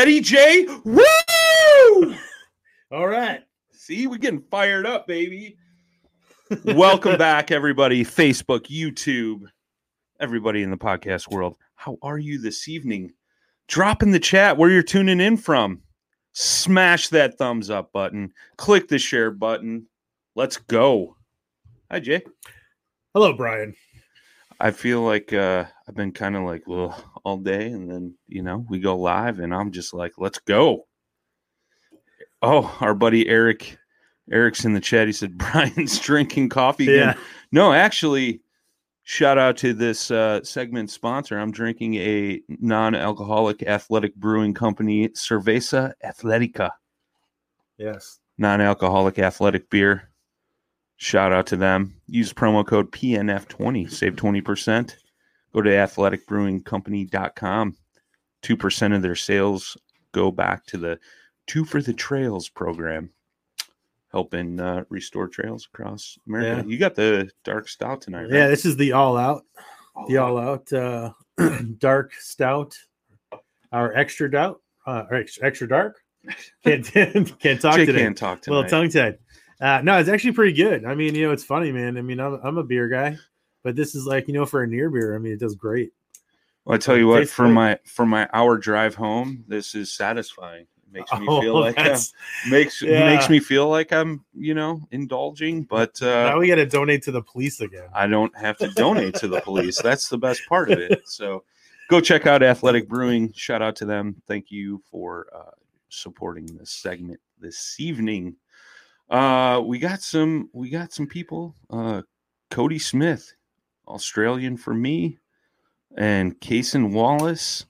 Ready, Jay? Woo! All right. See, we're getting fired up, baby. Welcome back, everybody. Facebook, YouTube, everybody in the podcast world. How are you this evening? Drop in the chat where you're tuning in from. Smash that thumbs up button. Click the share button. Let's go. Hi, Jay. Hello, Brian. I feel like uh, I've been kind of like well all day, and then you know we go live, and I'm just like, let's go. Oh, our buddy Eric, Eric's in the chat. He said Brian's drinking coffee again. Yeah. No, actually, shout out to this uh, segment sponsor. I'm drinking a non-alcoholic athletic brewing company, Cerveza Atletica, Yes. non-alcoholic athletic beer. Shout out to them. Use promo code PNF20, save 20%. Go to athleticbrewingcompany.com. 2% of their sales go back to the Two for the Trails program, helping uh, restore trails across America. Yeah. You got the dark stout tonight, right? Yeah, this is the all out, the all out uh, dark stout, our extra stout, uh, or extra, extra dark. Can't can't talk Jay today. can't talk A little tonight. tongue tied. Uh, no, it's actually pretty good. I mean, you know, it's funny, man. I mean, I'm, I'm a beer guy, but this is like, you know, for a near beer, I mean, it does great. Well, I tell you what, for my for my hour drive home, this is satisfying. It makes me feel Oh, like I'm, makes Yeah. makes me feel like I'm you know indulging, but now uh, we got to donate to the police again. I don't have to donate to the police. That's the best part of it. So go check out Athletic Brewing. Shout out to them. Thank you for uh, supporting this segment this evening. Uh, we got some we got some people. Uh, Cody Smith, Australian for me, and Kason Wallace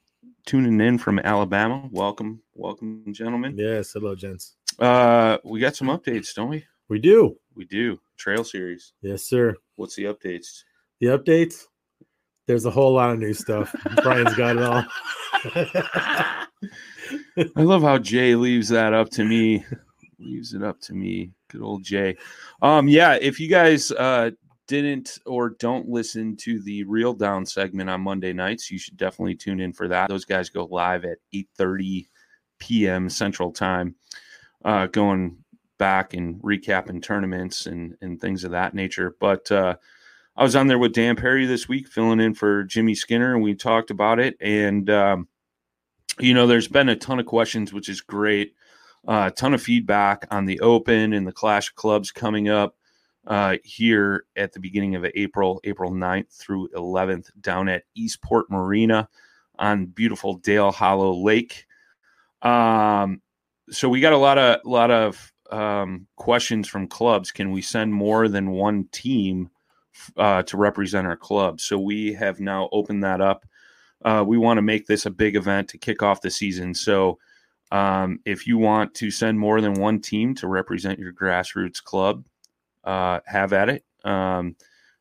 tuning in from Alabama. Welcome, welcome, gentlemen. Yes, hello, gents. Uh, we got some updates, don't we? We do. We do. Trail series. Yes, sir. What's the updates? The updates. There's a whole lot of new stuff. Brian's got it all. I love how Jay leaves that up to me. leaves it up to me. Good old Jay. Um, yeah, if you guys uh didn't or don't listen to the real down segment on Monday nights, you should definitely tune in for that. Those guys go live at 8:30 p.m. Central Time, uh, going back and recapping tournaments and and things of that nature. But uh I was on there with Dan Perry this week, filling in for Jimmy Skinner, and we talked about it. And um, you know, there's been a ton of questions, which is great. Uh, a ton of feedback on the Open and the Clash Clubs coming up uh, here at the beginning of April, April 9th through 11th, down at Eastport Marina on beautiful Dale Hollow Lake. Um, so we got a lot of lot of um, questions from clubs. Can we send more than one team uh, to represent our club? So we have now opened that up. Uh, we want to make this a big event to kick off the season. So um, if you want to send more than one team to represent your grassroots club, uh, have at it. Um,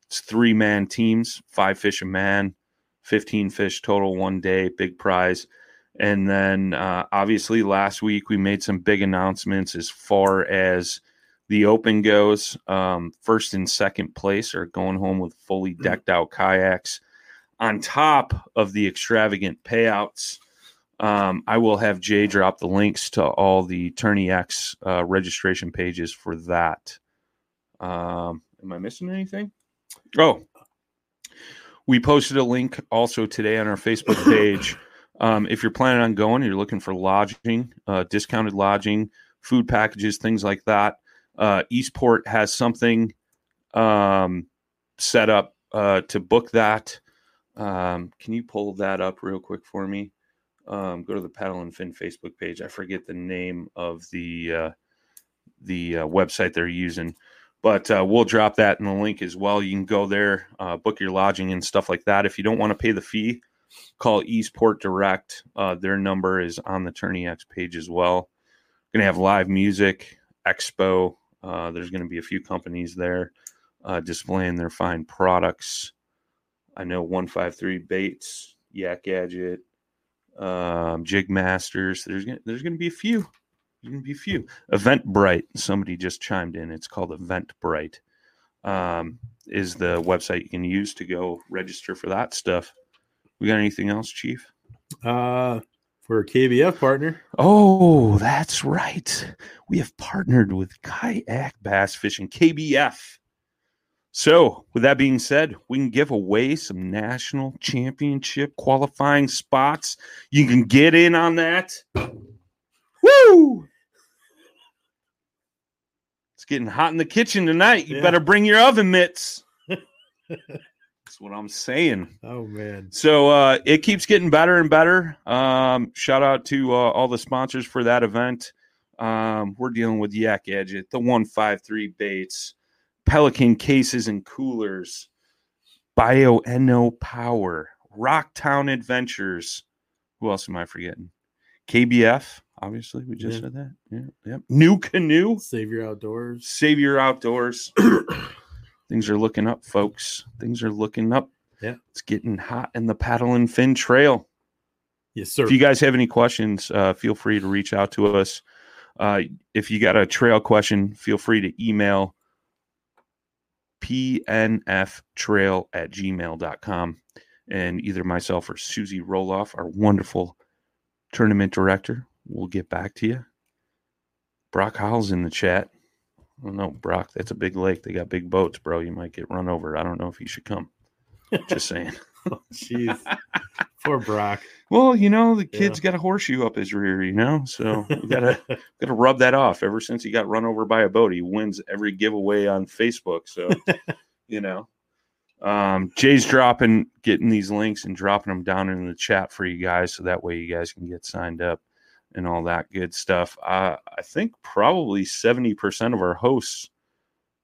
it's three man teams, five fish a man, 15 fish total one day, big prize. And then uh, obviously last week we made some big announcements as far as the open goes. Um, first and second place are going home with fully mm. decked out kayaks on top of the extravagant payouts. Um, I will have Jay drop the links to all the Tourney X uh, registration pages for that. Um, am I missing anything? Oh, we posted a link also today on our Facebook page. Um, if you're planning on going, you're looking for lodging, uh, discounted lodging, food packages, things like that. Uh, Eastport has something um, set up uh, to book that. Um, can you pull that up real quick for me? um, go to the Paddle and Fin Facebook page. I forget the name of the uh, the uh, website they're using, but uh, we'll drop that in the link as well. You can go there, uh, book your lodging and stuff like that. If you don't want to pay the fee, call Eastport Direct. Uh, their number is on the Tourney X page as well. Going to have live music, expo. Uh, there's going to be a few companies there displaying their fine products. I know 153 Baits, Yak Gadget, um, Jig Masters. There's gonna, there's going to be a few. Going to be few. Eventbrite. Somebody just chimed in. It's called Eventbrite. Um, is the website you can use to go register for that stuff. We got anything else, Chief? Uh, for a KBF partner. Oh, that's right. We have partnered with Kayak Bass Fishing KBF. So, with that being said, we can give away some national championship qualifying spots. You can get in on that. Woo! Getting hot in the kitchen tonight. You yeah. better bring your oven mitts. That's what I'm saying. Oh man! So uh, it keeps getting better and better. Um, shout out to uh, all the sponsors for that event. Um, we're dealing with Yak Gadget, the one five three baits, Pelican cases and coolers, Bioenno Power, Rocktown Adventures. Who else am I forgetting? KBF, obviously. We just yeah. said that. Yeah. Yep. NuCanoe. Savior Outdoors. Savior Outdoors. Things are looking up, folks. Things are looking up. Yeah. It's getting hot in the paddle and fin trail. Yes, sir. If you guys have any questions, uh, feel free to reach out to us. Uh, if you got a trail question, feel free to email pnftrail at gmail.com. And either myself or Susie Roloff, our wonderful tournament director, will get back to you. Brock Howell's in the chat. I don't know, Brock. That's a big lake. They got big boats, bro. You might get run over. I don't know if you should come. Just saying. oh, jeez. Poor Brock. Well, you know, the kid's yeah. got a horseshoe up his rear, you know, so we gotta gotta rub that off. Ever since he got run over by a boat, he wins every giveaway on Facebook. So, you know, um, Jay's dropping, getting these links and dropping them down in the chat for you guys, so that way you guys can get signed up and all that good stuff. Uh, I think probably seventy percent of our hosts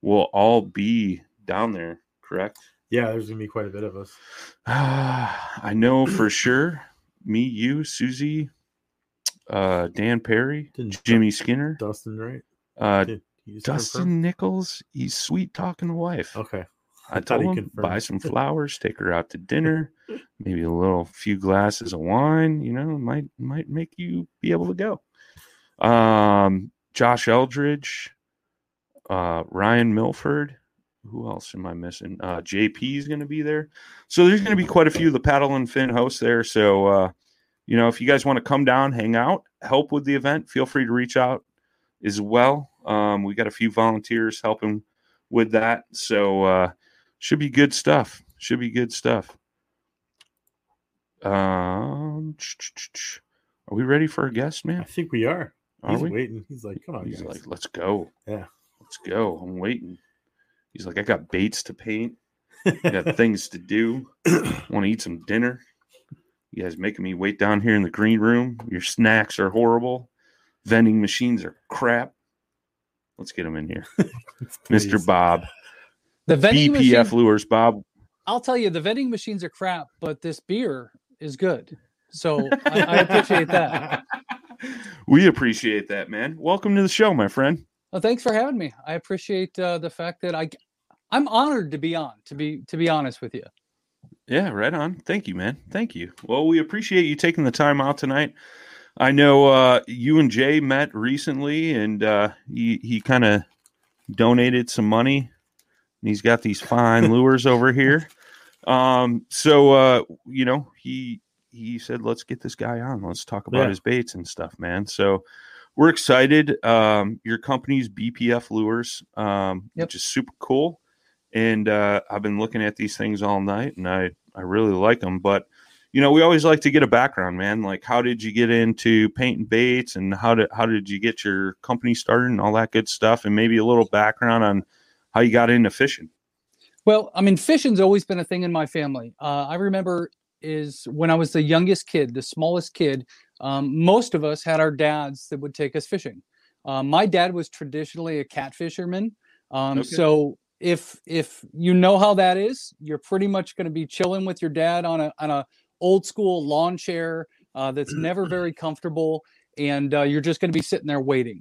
will all be down there. Correct? Yeah, there's gonna be quite a bit of us. Uh, I know for sure. Me, you, Susie, uh, Dan Perry, Didn't Jimmy Skinner, Dustin, right? Uh, Dustin Nichols. He's sweet talking to wife. Okay. I, told him confirmed. buy some flowers, take her out to dinner, maybe a little few glasses of wine. You know, might might make you be able to go. Um, Josh Eldridge, uh, Ryan Milford, who else am I missing? Uh, JP is going to be there. So there's going to be quite a few of the paddle and fin hosts there. So, uh, you know, if you guys want to come down, hang out, help with the event, feel free to reach out as well. Um, we got a few volunteers helping with that. So, uh, should be good stuff. Should be good stuff. Um, are we ready for a guest, man? I think we are. are He's we? waiting. He's like, come on. He's guys. like, let's go. Yeah. Let's go. I'm waiting. He's like, I got baits to paint. I got things to do. Want to eat some dinner. You guys making me wait down here in the green room. Your snacks are horrible. vending machines are crap. Let's get him in here, Mr. Bob. The vending BPF machine, lures, Bob. I'll tell you, the vending machines are crap, but this beer is good. So I, I appreciate that. we appreciate that, man. Welcome to the show, my friend. Well, thanks for having me. I appreciate uh, the fact that I, I'm honored to be on. To be to be honest with you. Yeah, right on. Thank you, man. Thank you. Well, we appreciate you taking the time out tonight. I know uh, you and Jay met recently, and uh, he he kind of donated some money. And he's got these fine lures over here. Um, so uh, you know, he he said, "Let's get this guy on. Let's talk about Yeah. his baits and stuff, man." So we're excited. Um, your company's BPF lures, um, Yep. which is super cool. And uh, I've been looking at these things all night, and I I really like them. But you know, we always like to get a background, man. Like, how did you get into painting baits, and how did how did you get your company started, and all that good stuff, and maybe a little background on how you got into fishing. Well, I mean, fishing's always been a thing in my family. Uh, I remember is when I was the youngest kid, the smallest kid. Um, most of us had our dads that would take us fishing. Um, my dad was traditionally a cat fisherman, um, Okay. so if if you know how that is, you're pretty much going to be chilling with your dad on a on a old school lawn chair uh, that's never very comfortable, and uh, you're just going to be sitting there waiting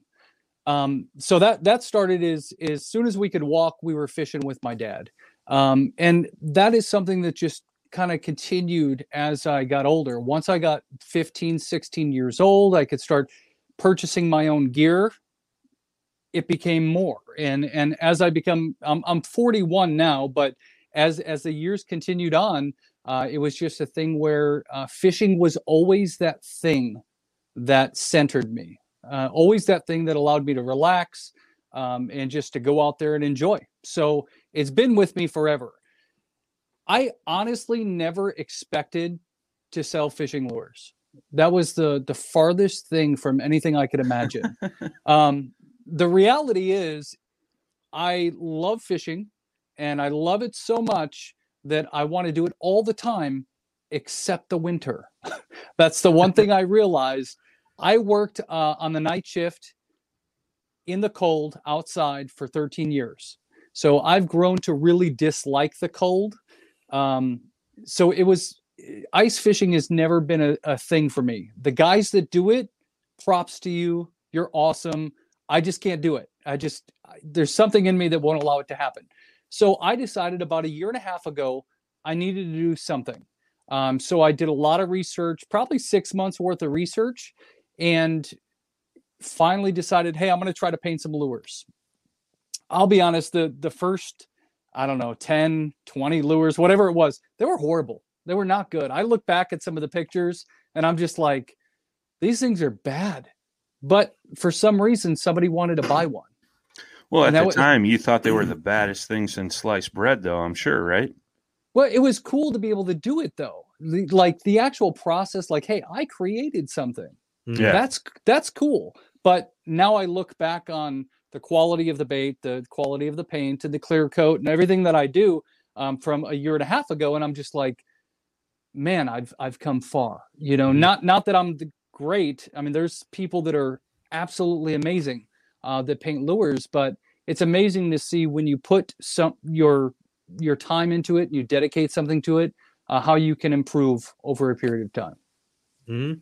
um, so that that started as as soon as we could walk we were fishing with my dad. Um, and that is something that just kind of continued as i got older. Once i got 15 16 years old i could start purchasing my own gear. It became more. And and as i become i'm, I'm 41 now but as as the years continued on uh, it was just a thing where uh, fishing was always that thing that centered me uh, always that thing that allowed me to relax um, and just to go out there and enjoy. So it's been with me forever. I honestly never expected to sell fishing lures. That was the the farthest thing from anything I could imagine. um, the reality is, I love fishing, and I love it so much that I want to do it all the time, except the winter. That's the one thing I realized. I worked uh, on the night shift in the cold outside for 13 years. So I've grown to really dislike the cold. Um, so it was ice fishing has never been a, a thing for me. The guys that do it, props to you. You're awesome. I just can't do it. I just, there's something in me that won't allow it to happen. So I decided about a year and a half ago, I needed to do something. Um, so I did a lot of research, probably six months worth of research, and finally decided, hey, I'm going to try to paint some lures. I'll be honest, the the first, I don't know, 10, 20 lures, whatever it was, they were horrible. They were not good. I look back at some of the pictures and I'm just like, these things are bad. But for some reason, somebody wanted to buy one. Well, at And that the wa- time, you thought they were the baddest things since sliced bread, though. I'm sure, right? Well, it was cool to be able to do it though. The- Like the actual process, like, hey, I created something. Yeah. that's that's cool but now i look back on the quality of the bait the quality of the paint and the clear coat and everything that i do um, from a year and a half ago and i'm just like man i've i've come far you know Mhm. not not that i'm the great i mean there's people that are absolutely amazing uh, that paint lures but it's amazing to see when you put some your your time into it you dedicate something to it uh, how you can improve over a period of time Mhm.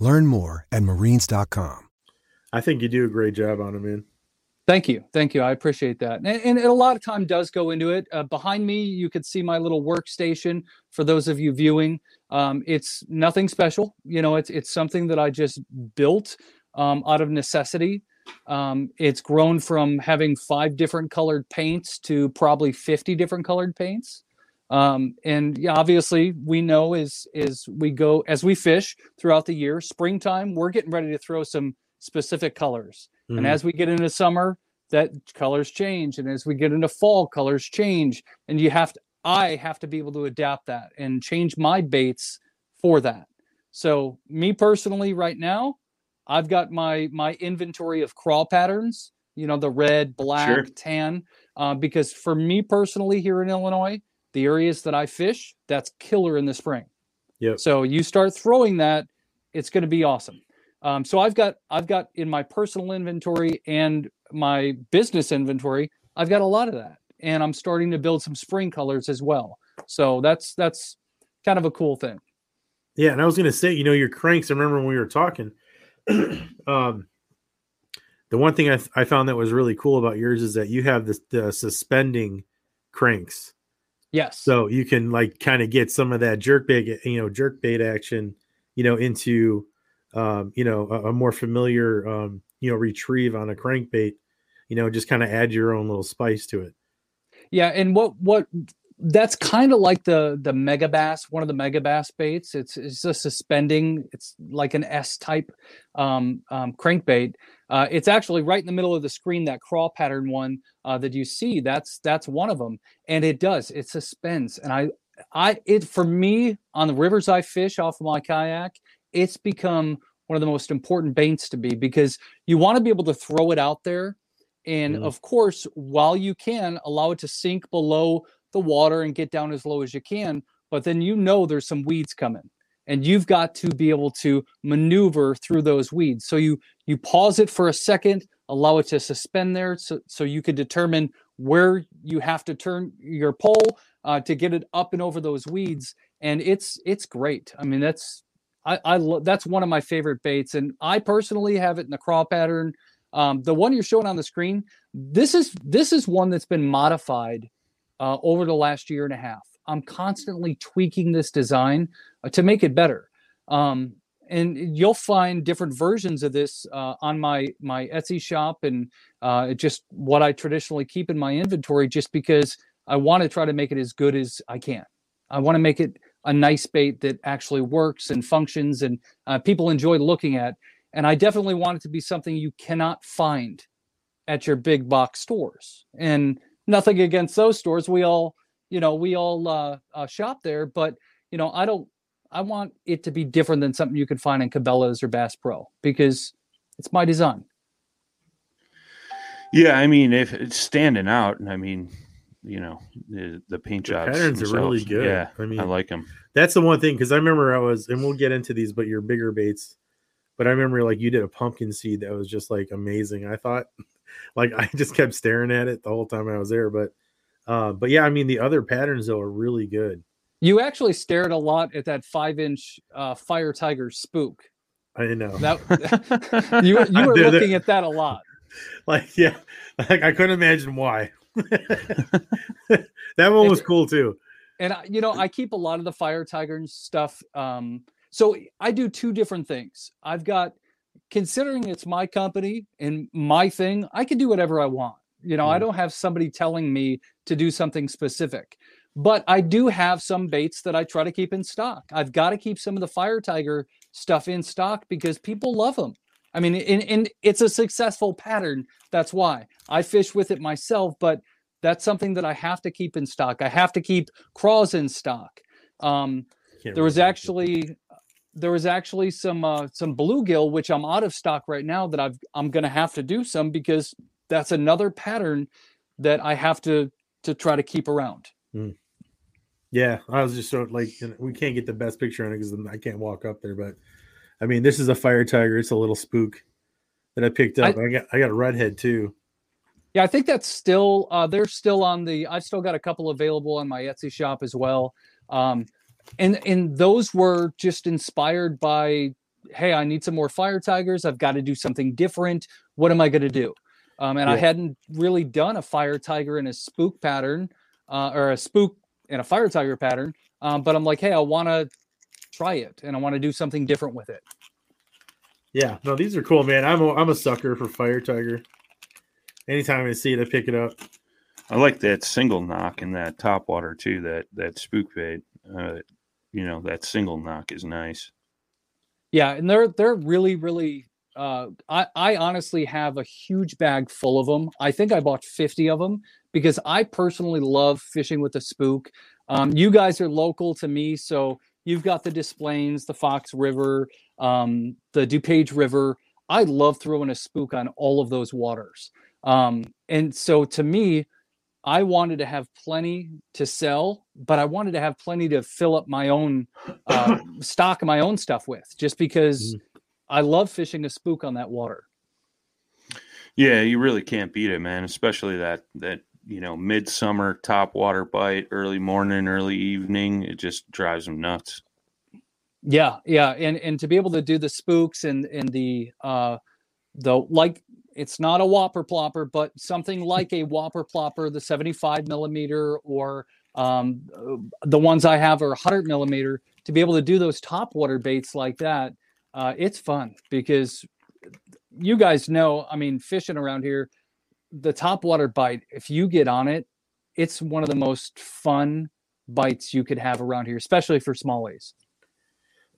Learn more at marines.com. I think you do a great job on it, man. Thank you. Thank you. I appreciate that. And, and a lot of time does go into it. Uh, behind me, you could see my little workstation for those of you viewing. Um, it's nothing special. You know, it's, it's something that I just built um, out of necessity. Um, it's grown from having five different colored paints to probably 50 different colored paints. Um, and obviously we know as, as we go, as we fish throughout the year, springtime, we're getting ready to throw some specific colors And Mhm. as we get into summer, that colors change. And as we get into fall, colors change. And you have to, I have to be able to adapt that and change my baits for that. So me personally, right now, I've got my my inventory of crawl patterns. You know, the red, black, Sure. tan. Uh, because for me personally, here in Illinois, the areas that I fish, that's killer in the spring. Yeah. So you start throwing that, it's going to be awesome. Um, so I've got I've got in my personal inventory and my business inventory, I've got a lot of that, and I'm starting to build some spring colors as well. So that's that's kind of a cool thing. Yeah, and I was gonna say, you know, your cranks. I remember when we were talking. um, the one thing I, th- I found that was really cool about yours is that you have this the suspending cranks, Yes. so you can like kind of get some of that jerk bait, you know, jerk bait action, you know, into, um, you know, a, a more familiar, um, you know, retrieve on a crankbait. You know, just kind of add your own little spice to it. Yeah, and what what that's kind of like the the Megabass, one of the Megabass baits. It's it's a suspending. It's like an S type um, um, crankbait. Uh, it's actually right in the middle of the screen. That crawl pattern one uh, that you see. That's that's one of them, and it does. It suspends, and I I it for me on the rivers I fish off of my kayak. It's become one of the most important baits to be because you want to be able to throw it out there and Mhm. of course while you can allow it to sink below the water and get down as low as you can but then you know there's some weeds coming and you've got to be able to maneuver through those weeds. So you you pause it for a second allow it to suspend there so, so you can determine where you have to turn your pole uh, to get it up and over those weeds and it's it's great. I mean that's i i lo- that's one of my favorite baits and i personally have it in the crawl pattern. Um, the one you're showing on the screen, this is this is one that's been modified uh, over the last year and a half. I'm constantly tweaking this design uh, to make it better. Um, and you'll find different versions of this uh, on my my Etsy shop and uh, just what I traditionally keep in my inventory, just because I want to try to make it as good as I can. I want to make it a nice bait that actually works and functions and uh, people enjoy looking at and I definitely want it to be something you cannot find at your big box stores. And nothing against those stores. We all, you know, we all uh, uh, shop there, but you know, I don't. I want it to be different than something you could find in Cabela's or Bass Pro because it's my design. Yeah, I mean, if it's standing out, and I mean, you know, the, the paint The jobs patterns are really good. Yeah, I mean, I like them. That's the one thing because I remember I was, and we'll get into these, but your bigger baits. But I remember like you did a pumpkin seed that was just like amazing. I thought, like I just kept staring at it the whole time I was there. But, uh, but yeah, I mean the other patterns though are really good. You actually stared a lot at that five inch uh, Fire Tiger spook. I know, That you you were looking at that a lot. like yeah, like I couldn't imagine why. that one was cool too. and you know i keep a lot of the fire tiger stuff um so i do two different things i've got considering it's my company and my thing i can do whatever i want you know i Mm. don't have somebody telling me to do something specific but i do have some baits that i try to keep in stock i've got to keep some of the fire tiger stuff in stock because people love them i mean and, and it's a successful pattern that's why i fish with it myself but that's something that I have to keep in stock. I have to keep craws in stock. Um, there was actually there was actually some uh, some bluegill which I'm out of stock right now that I've I'm going to have to do some because that's another pattern that I have to to try to keep around. Yeah, I was just so like we can't get the best picture on it because I can't walk up there. But I mean, this is a fire tiger. It's a little spook that I picked up. I, got I got a redhead too. Yeah, I think that's still uh, they're still on the. I've still got a couple available on my Etsy shop as well, um, and and those were just inspired by, hey, I need some more fire tigers. I've got to do something different. What am I going to do? Um, and I hadn't really done a fire tiger in a spook pattern, uh, or a spook in a fire tiger pattern. Um, but I'm like, hey, I want to try it, and I want to do something different with it. Yeah, no, these are cool, man. I'm a, I'm a sucker for fire tiger. Anytime I see it, I pick it up. I like that single knock in that top water too. That that spook bait. Uh, you know, that single knock is nice. Yeah, and they're they're really really uh, I, I honestly have a huge bag full of them. I think I bought 50 of them because I personally love fishing with the spook. Um, you guys are local to me, so you've got the Des Plaines, the Fox River, um, the DuPage River. I love throwing a spook on all of those waters. Um, and so to me, I wanted to have plenty to sell, but I wanted to have plenty to fill up my own uh, stock my own stuff with, just because Mhm. I love fishing a spook on that water. Yeah, you really can't beat it, man. Especially that that you know midsummer top water bite, early morning, early evening. It just drives them nuts. Yeah, yeah, and and to be able to do the spooks and and the uh the like it's not a whopper plopper, but something like a whopper plopper, the 75 millimeter or um the ones I have are 100 millimeter to be able to do those top water baits like that. Uh it's fun because you guys know, I mean, fishing around here, the top water bite, if you get on it, it's one of the most fun bites you could have around here, especially for small smallies.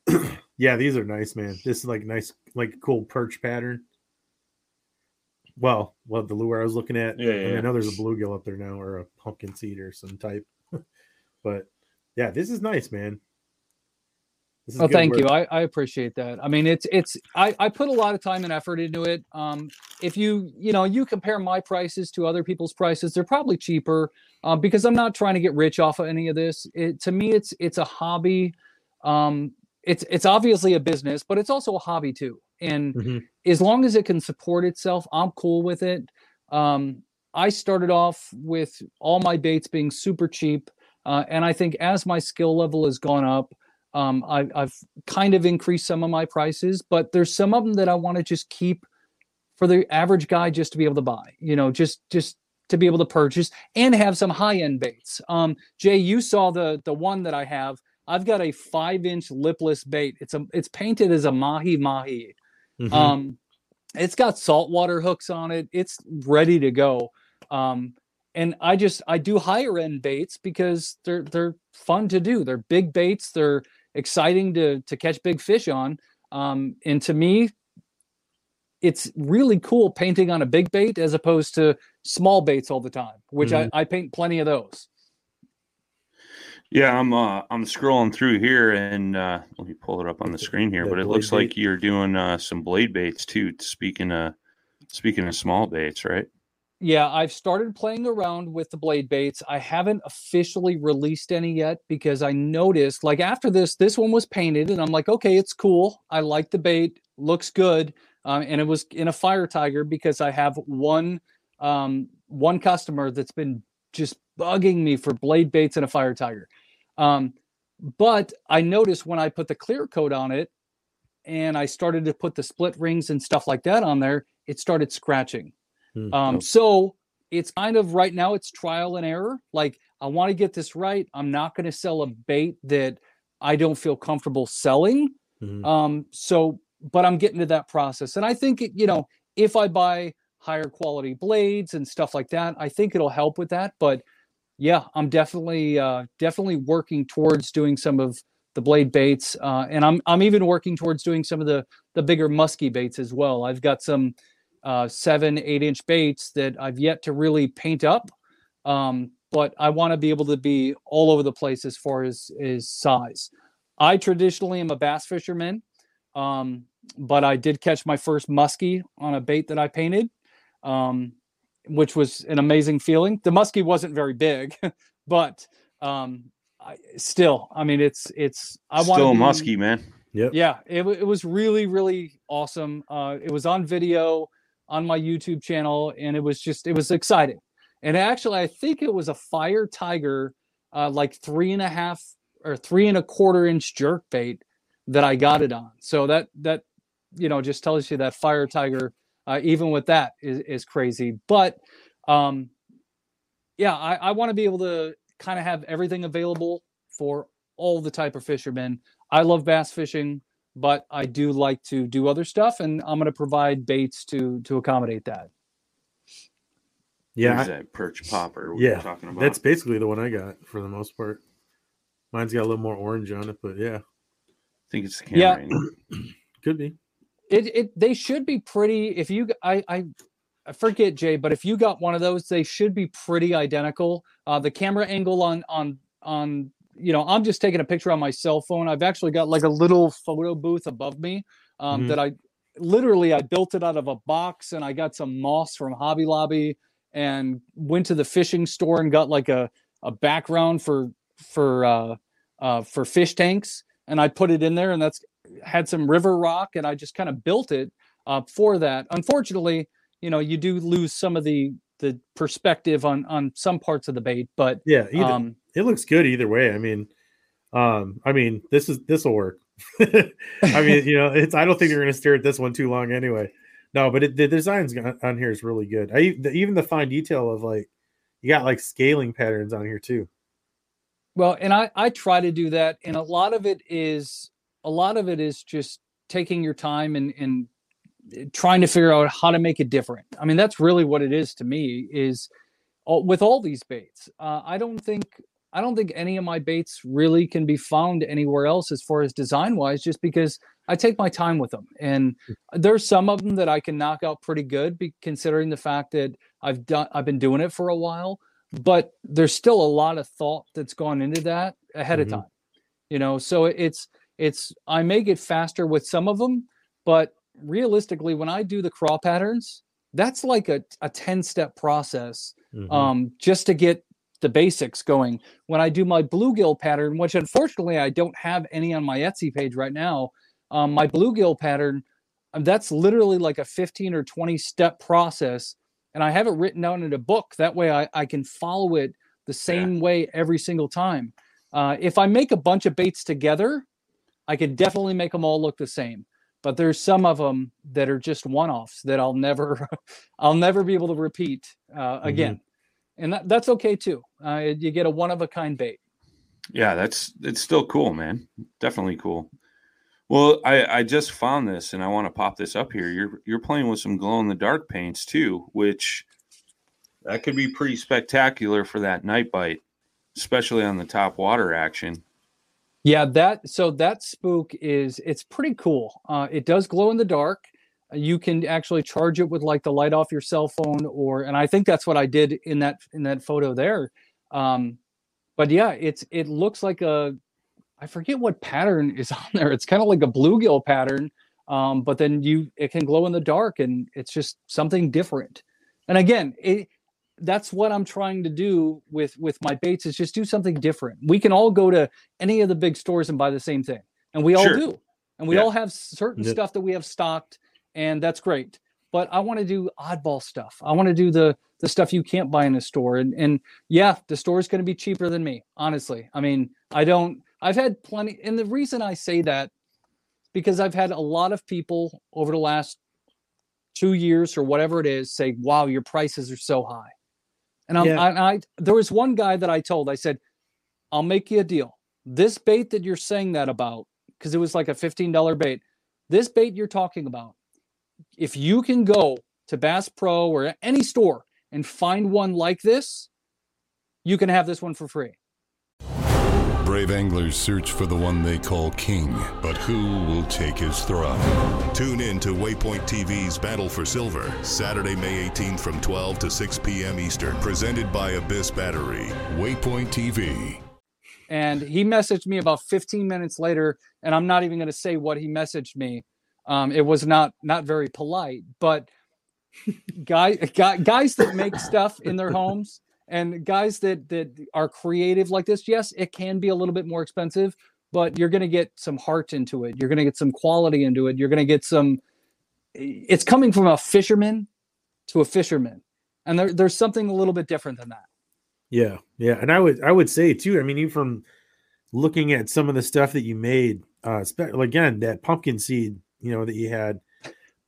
Yeah, these are nice, man. This is like nice, like cool perch pattern. Well, well, the lure I was looking at. Yeah, I, yeah. I know there's a bluegill up there now, or a pumpkin seed or some type. but yeah, this is nice, man. This is Oh, good thank you. I, I appreciate that. I mean, it's it's I, I put a lot of time and effort into it. Um, if you you know you compare my prices to other people's prices, they're probably cheaper uh, because I'm not trying to get rich off of any of this. It, to me, it's it's a hobby. Um, it's it's obviously a business, but it's also a hobby too. And Mhm. as long as it can support itself, I'm cool with it. Um, I started off with all my baits being super cheap, uh, and I think as my skill level has gone up, um, I, I've kind of increased some of my prices, but there's some of them that I want to just keep for the average guy just to be able to buy. You know, just just to be able to purchase and have some high end baits. Um, Jay, you saw the the one that I have. I've got a five inch lipless bait. It's a it's painted as a mahi mahi. Mhm. Um, it's got saltwater hooks on it. It's ready to go. Um, and I just I do higher end baits because they're they're fun to do. They're big baits. They're exciting to to catch big fish on. Um, and to me, it's really cool painting on a big bait as opposed to small baits all the time, which I, I paint plenty of those. Yeah, I'm uh, I'm scrolling through here, and uh, let me pull it up on the screen here. The But it blade looks like you're doing uh, some blade baits too. Speaking of speaking of small baits, right? Yeah, I've started playing around with the blade baits. I haven't officially released any yet because I noticed, like after this, this one was painted, and I'm like, okay, it's cool. I like the bait, looks good, um, and it was in a fire tiger because I have one um, one customer that's been just bugging me for blade baits and a fire tiger. Um, but I noticed when I put the clear coat on it, and I started to put the split rings and stuff like that on there, it started scratching. Hmm. Um, so it's kind of right now it's trial and error. Like I want to get this right. I'm not going to sell a bait that I don't feel comfortable selling. Mhm. Um, so, but I'm getting to that process, and I think it- you know if I buy higher quality blades and stuff like that, I think it'll help with that. But yeah, I'm definitely uh, definitely working towards doing some of the blade baits, uh, and I'm I'm even working towards doing some of the the bigger musky baits as well. I've got some uh, seven, eight inch baits that I've yet to really paint up. Um, but I want to be able to be all over the place as far as is size. I traditionally am a bass fisherman, um, but I did catch my first muskie on a bait that I painted, um, which was an amazing feeling. The muskie wasn't very big, but um, I, still, I mean, it's it's. I want Still a to muskie, man. Yep. yeah it, it was really really awesome uh it was on video on my youtube channel and it was just it was exciting and actually i think it was a fire tiger uh like three and a half or three and a quarter inch jerk bait that i got it on so that that you know just tells you that fire tiger uh, even with that is, is crazy but um yeah i, I want to be able to kind of have everything available for all the type of fishermen i love bass fishing but i do like to do other stuff and i'm going to provide baits to to accommodate that Yeah, Yeah, I- that perch popper. We yeah. were talking about. That's basically the one I got for the most part. Mine's got a little more orange on it, but yeah, I think it's the Yeah. camera. angle. could be. It it they should be pretty. If you I I. I forget Jay, but if you got one of those, they should be pretty identical. Uh, the camera angle on on on you know, I'm just taking a picture on my cell phone. I've actually got like a little photo booth above me um, Mhm. that I literally I built it out of a box and I got some moss from Hobby Lobby and went to the fishing store and got like a a background for for uh, uh, for fish tanks and I put it in there and that's had some river rock and I just kind of built it uh, for that. Unfortunately, you know, you do lose some of the the perspective on on some parts of the bait, but Yeah, either, um, it looks good either way. I mean, um, I mean, this is this will work. I mean, you know, it's. I don't think you're going to stare at this one too long anyway. No, but it, the designs on on here is really good. I the, even the fine detail of like you got like scaling patterns on here too. Well, and I I try to do that, and a lot of it is a lot of it is just taking your time and and eh, trying to figure out how to make it different. I mean, that's really what it is to me. Is all, with all these baits, uh, I don't think I don't think any of my baits really can be found anywhere else as far as design wise, just because I take my time with them, and there's some of them that I can knock out pretty good, be, considering the fact that I've done I've been doing it for a while but there's still a lot of thought that's gone into that ahead Mhm. of time you know so it's it's i may get faster with some of them but realistically when i do the crawl patterns that's like a, a 10 step process Mhm. um, just to get the basics going when i do my bluegill pattern which unfortunately i don't have any on my etsy page right now um, my bluegill pattern um, that's literally like a 15 or 20 step process and I have it written down in a book. That way I, I can follow it the same way every single time. Uh, if I make a bunch of baits together, I could definitely make them all look the same. But there's some of them that are just one-offs that I'll never, I'll never be able to repeat uh, again, and that, that's okay too. Uh, you get a one-of-a-kind bait. Yeah, that's it's still cool, man. Definitely cool. Well, I I just found this and I want to pop this up here. You're you're playing with some glow in the dark paints too, which that could be pretty spectacular for that night bite, especially on the top water action. Yeah, that so that spook is it's pretty cool. Uh, it does glow in the dark. Uh, You can actually charge it with like the light off your cell phone, or and I think that's what I did in that in that photo there. Um, but yeah, it's it looks like a I forget what pattern is on there. It's kind of like a bluegill pattern, um, but then you it can glow in the dark, and it's just something different. And again, it that's what I'm trying to do with with my baits is just do something different. We can all go to any of the big stores and buy the same thing, and we all Sure. do, and we Yeah. all have certain Yep. stuff that we have stocked, and that's great. But I want to do oddball stuff. I want to do the the stuff you can't buy in a store, and and yeah, the store is going to be cheaper than me. Honestly, I mean, I don't. I've had plenty, and the reason I say that because I've had a lot of people over the last two years or whatever it is say, "Wow, your prices are so high." And I'm, Yeah. I, I, there was one guy that I told, I said, "I'll make you a deal. This bait that you're saying that about, because it was like a fifteen dollar bait. This bait you're talking about, if you can go to Bass Pro or any store and find one like this, you can have this one for free." Brave anglers search for the one they call king, but who will take his throne? Tune in to Waypoint TV's Battle for Silver, Saturday, May 18th from 12 to 6 p.m. Eastern, presented by Abyss Battery. Waypoint TV. and he messaged me about 15 minutes later and i'm not even going to say what he messaged me um, it was not not very polite but guy, guy guys that make stuff in their homes and guys that that are creative like this yes it can be a little bit more expensive but you're going to get some heart into it you're going to get some quality into it you're going to get some it's coming from a fisherman to a fisherman and there, there's something a little bit different than that Yeah, yeah, and I would I would say too. I mean, even from looking at some of the stuff that you made, uh, spe- again that pumpkin seed, you know, that you had,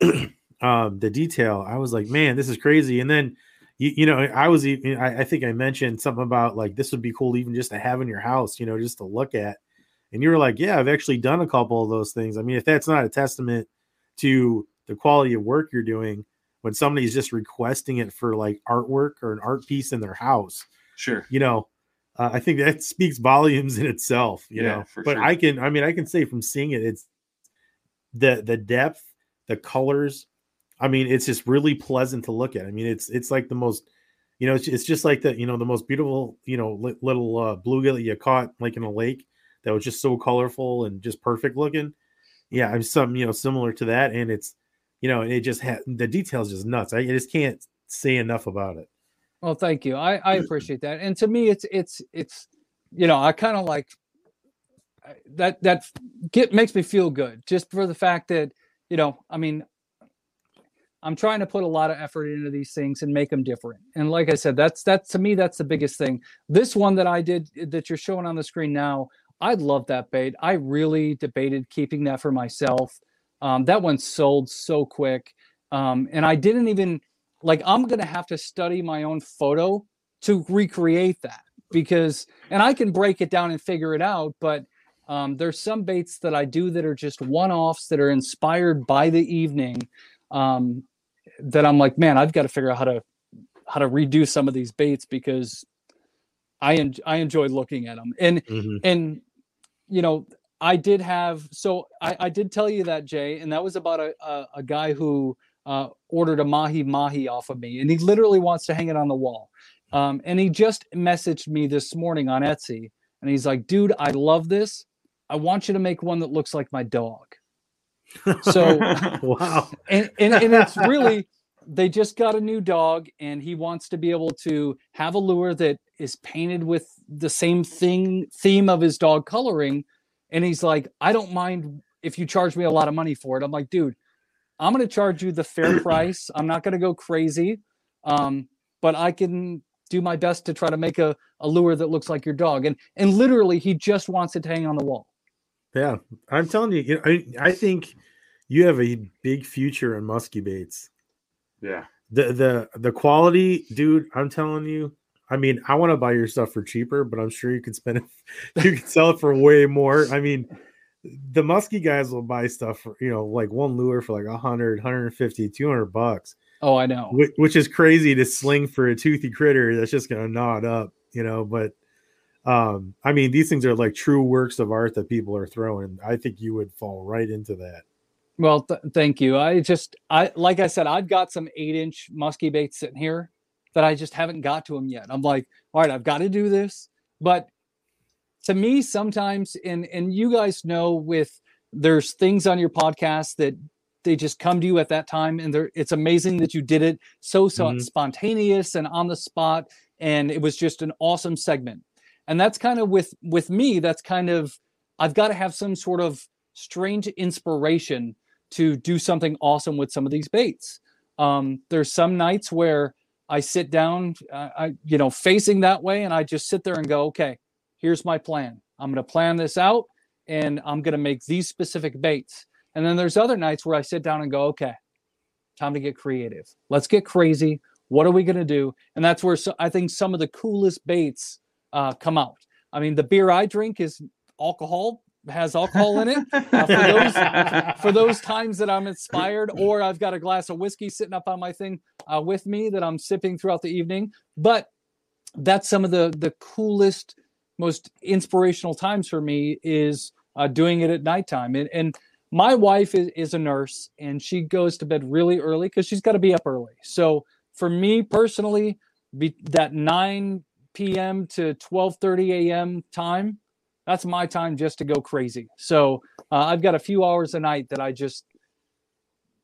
um, the detail. I was like, man, this is crazy. And then, you, you know, I was even I, I think I mentioned something about like this would be cool even just to have in your house, you know, just to look at. And you were like, yeah, I've actually done a couple of those things. I mean, if that's not a testament to the quality of work you're doing when somebody's just requesting it for like artwork or an art piece in their house Sure. you know, uh, I think that speaks volumes in itself, you Yeah, know. But sure. I can, I mean, I can say from seeing it, it's the the depth the colors. I mean, it's just really pleasant to look at. I mean, it's it's like the most, you know, it's, it's just like the you know the most beautiful you know li- little uh, bluegill that you caught like in a lake that was just so colorful and just perfect looking. Yeah, I'm some you know similar to that, and it's you know it just had the details just nuts. I just can't say enough about it. Well, thank you. I, I appreciate that. And to me, it's it's it's you know I kind of like that that get makes me feel good just for the fact that you know I mean I'm trying to put a lot of effort into these things and make them different. And like I said, that's that's to me that's the biggest thing. This one that I did that you're showing on the screen now, I love that bait. I really debated keeping that for myself. Um, that one sold so quick. Um, and I didn't even like, I'm to have to study my own photo to recreate that because, and I can break it down and figure it out, but um, there's some baits that I do that are just one offs that are inspired by the evening. Um, that I'm like, man, I've got to figure out how to how to redo some of these baits because I en- I enjoy looking at them. And Mhm. and you know, I did have so I, I did tell you that Jay, and that was about a a, a guy who uh, ordered a mahi mahi off of me, and he literally wants to hang it on the wall. Um, and he just messaged me this morning on Etsy, and he's like, "Dude, I love this. I want you to make one that looks like my dog." So wow. and, and, and it's really they just got a new dog and he wants to be able to have a lure that is painted with the same thing theme of his dog coloring. And he's like i don't mind if you charge me a lot of money for it. I'm like dude i'm going to charge you the fair price. I'm not going to go crazy. Um, but i can do my best to try to make a, a lure that looks like your dog. And and literally he just wants it to hang on the wall Yeah, I'm telling you, you know, I, I think you have a big future in musky baits. yeah. The the the quality, dude. I'm telling you. I mean, I want to buy your stuff for cheaper, but I'm sure you could spend it. You could sell it for way more. I mean, the musky guys will buy stuff for you know like one lure for like 100 150 200 bucks oh i know which, which is crazy to sling for a toothy critter that's just gonna gnaw it up you know but um i mean these things are like true works of art that people are throwing i think you would fall right into that Well, th- thank you. I just, I like I said, I've got some eight inch musky baits sitting here that I just haven't got to them yet. I'm like, all right, I've got to do this. But to me, sometimes, and and you guys know, with there's things on your podcast that they just come to you at that time, and they're it's amazing that you did it so so Mhm. spontaneous and on the spot, and it was just an awesome segment. And that's kind of with with me. That's kind of I've got to have some sort of strange inspiration to do something awesome with some of these baits. Um, there's some nights where I sit down, uh, I you know, facing that way, and I just sit there and go, okay, here's my plan. I'm going to plan this out, and I'm going to make these specific baits. And then there's other nights where I sit down and go, okay, time to get creative. Let's get crazy. What are we going to do? And that's where so, I think some of the coolest baits uh, come out. I mean, the beer I drink is alcohol, has alcohol in it. Uh, for those for those times that I'm inspired, or I've got a glass of whiskey sitting up on my thing uh, with me that I'm sipping throughout the evening. But that's some of the the coolest, most inspirational times for me is uh, doing it at nighttime. And, and my wife is, is a nurse, and she goes to bed really early because she's got to be up early. So for me personally, be, that 9 p.m. to 12:30 a.m. time that's my time just to go crazy. So uh, I've got a few hours a night that I just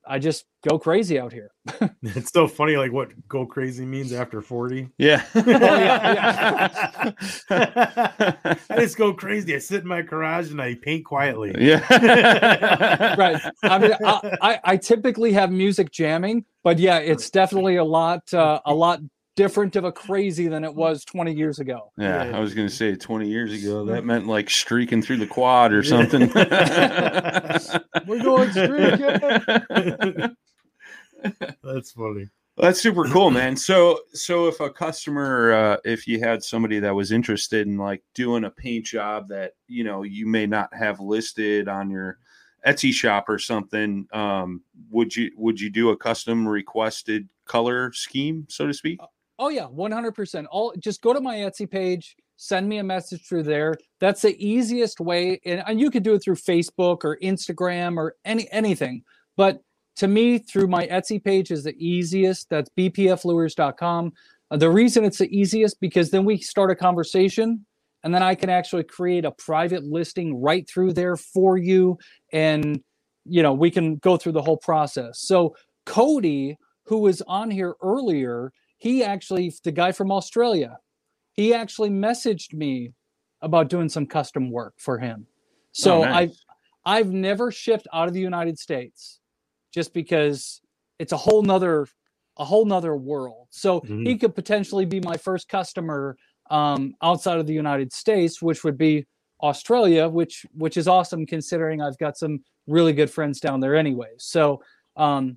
I just go crazy out here. it's so funny like what go crazy means after 40 Yeah. yeah, i just go crazy i sit in my garage and i paint quietly yeah. right. I mean, I, I, I typically have music jamming, but yeah, it's definitely a lot uh, a lot different of a crazy than it was 20 years ago. Yeah, Yeah. I was gonna say 20 years ago that meant like streaking through the quad or something. We're going streaking. that's funny That's super cool, man. So, so if a customer, uh, if you had somebody that was interested in like doing a paint job that you know you may not have listed on your Etsy shop or something, um, would you would you do a custom requested color scheme, so to speak? Oh yeah, 100%. All just go to my Etsy page, send me a message through there. That's the easiest way and, and you could do it through Facebook or Instagram or any anything. But to me, through my Etsy page is the easiest. That's bpflures.com. Uh, the reason it's the easiest because then we start a conversation and then I can actually create a private listing right through there for you. And, you know, we can go through the whole process. So, Cody, who was on here earlier, he actually, the guy from Australia, he actually messaged me about doing some custom work for him. So Oh, nice. I've I've never shipped out of the United States just because it's a whole nother a whole nother world. So Mhm. he could potentially be my first customer um, outside of the United States, which would be Australia, which which is awesome considering I've got some really good friends down there anyway. So um,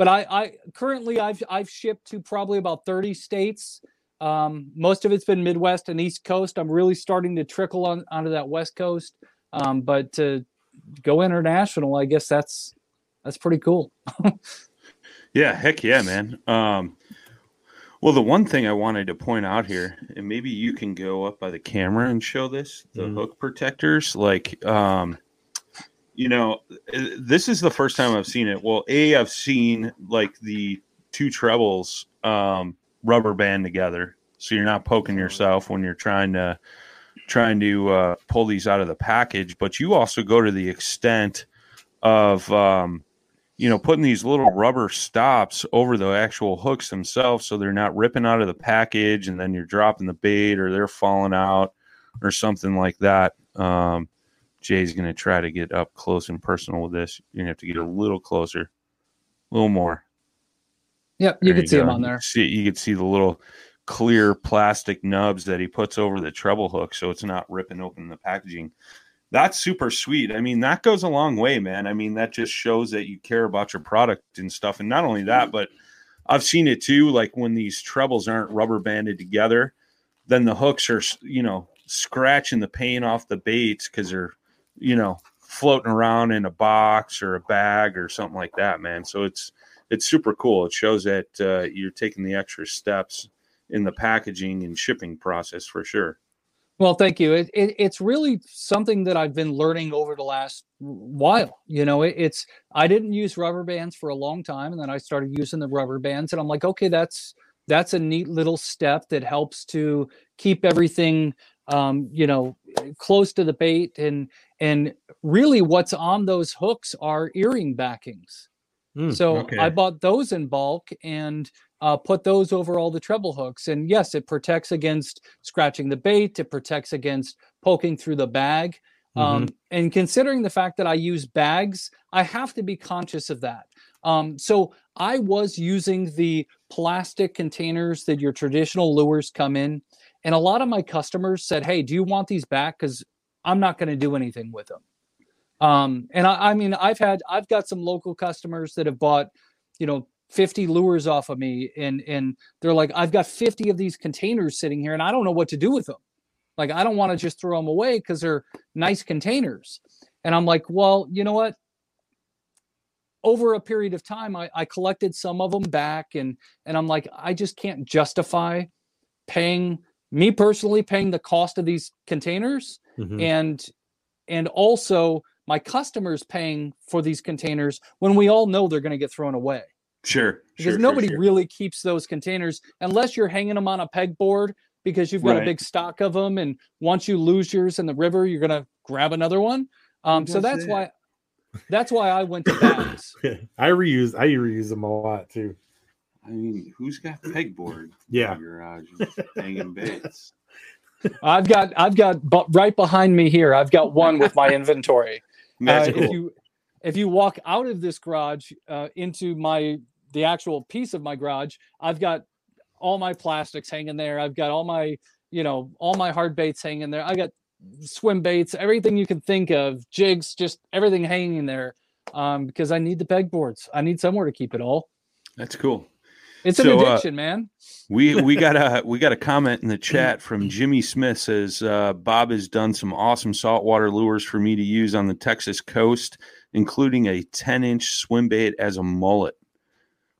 but I, I currently I've I've shipped to probably about 30 states. Um, most of it's been Midwest and East Coast. I'm really starting to trickle on onto that West Coast. Um, but to go international, I guess that's that's pretty cool. Yeah, heck yeah, man. Um, well, the one thing I wanted to point out here, and maybe you can go up by the camera and show this the Mhm. hook protectors. Like, um, you know, uh, this is the first time I've seen it. Well, A, I've seen like the two trebles um, rubber band together. So you're not poking yourself when you're trying to trying to uh, pull these out of the package, but you also go to the extent of um, you know, putting these little rubber stops over the actual hooks themselves so they're not ripping out of the package and then you're dropping the bait or they're falling out or something like that. Um, Jay's going to try to get up close and personal with this. You're going to have to get a little closer, a little more. Yep, you There can see go. them on there. See, you can see the little clear plastic nubs that he puts over the treble hook so it's not ripping open the packaging. That's super sweet. I mean, that goes a long way, man. I mean, that just shows that you care about your product and stuff. And not only that, but I've seen it too. Like when these trebles aren't rubber banded together, then the hooks are, you know, scratching the paint off the baits because they're, you know, floating around in a box or a bag or something like that, man. So it's it's super cool. It shows that uh, you're taking the extra steps in the packaging and shipping process for sure. Well, thank you. It, it, it's really something that I've been learning over the last while. You know, it, it's I didn't use rubber bands for a long time, and then I started using the rubber bands, and I'm like, okay, that's that's a neat little step that helps to keep everything, um, you know, close to the bait, and and really, what's on those hooks are earring backings. Hmm, so okay. I bought those in bulk and uh, put those over all the treble hooks. And yes, it protects against scratching the bait. It protects against poking through the bag. Um, and considering the fact that I use bags, I have to be conscious of that. Um, so I was using the plastic containers that your traditional lures come in. And a lot of my customers said, Hey, do you want these back? Because I'm not going to do anything with them. Um, and I, I mean, I've had, I've got some local customers that have bought, you know, 50 lures off of me and, and they're like, I've got 50 of these containers sitting here and I don't know what to do with them. Like, I don't want to just throw them away because they're nice containers. And I'm like, well, you know what? Over a period of time, I, I collected some of them back and, and I'm like, I just can't justify paying me personally paying the cost of these containers Mhm. and and also my customers paying for these containers when we all know they're going to get thrown away Sure. because nobody really keeps those containers unless you're hanging them on a pegboard because you've got Right. a big stock of them and once you lose yours in the river you're going to grab another one um, so that's that? why that's why i went to bags I reuse I reuse them a lot too. I mean, who's got pegboard? Yeah. in your garage hanging baits. i've got i've got bu- right behind me here i've got one with my inventory That's uh, if you if you walk out of this garage uh, into my the actual piece of my garage i've got all my plastics hanging there i've got all my you know all my hard baits hanging there i got swim baits everything you can think of jigs just everything hanging there um, because i need the pegboards i need somewhere to keep it all That's cool. It's an So, uh, addiction man We we got a we got a comment in the chat from Jimmy Smith says uh, Bob has done some awesome saltwater lures for me to use on the Texas coast, including a 10 inch swim bait as a mullet.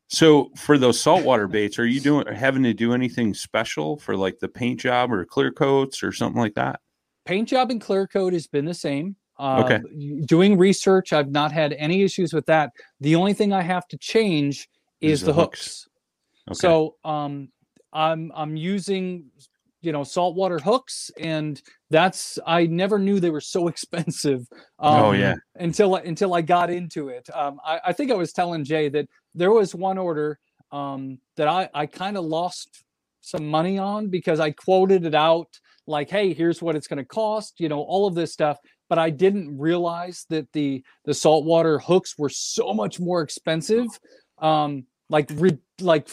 So for those saltwater baits, are you doing having to do anything special for like the paint job or clear coats or something like that? paint job and clear coat has been the same Uh, Okay. Doing research, I've not had any issues with that. The only thing I have to change is, Is the the hooks. hooks. Okay. So um, I'm I'm using you know saltwater hooks, and that's I never knew they were so expensive. Um, Oh, yeah. Until until I got into it, um, I, I think I was telling Jay that there was one order um, that I I kind of lost some money on because I quoted it out like, hey, here's what it's going to cost, you know, all of this stuff. But I didn't realize that the the saltwater hooks were so much more expensive, um, like re- like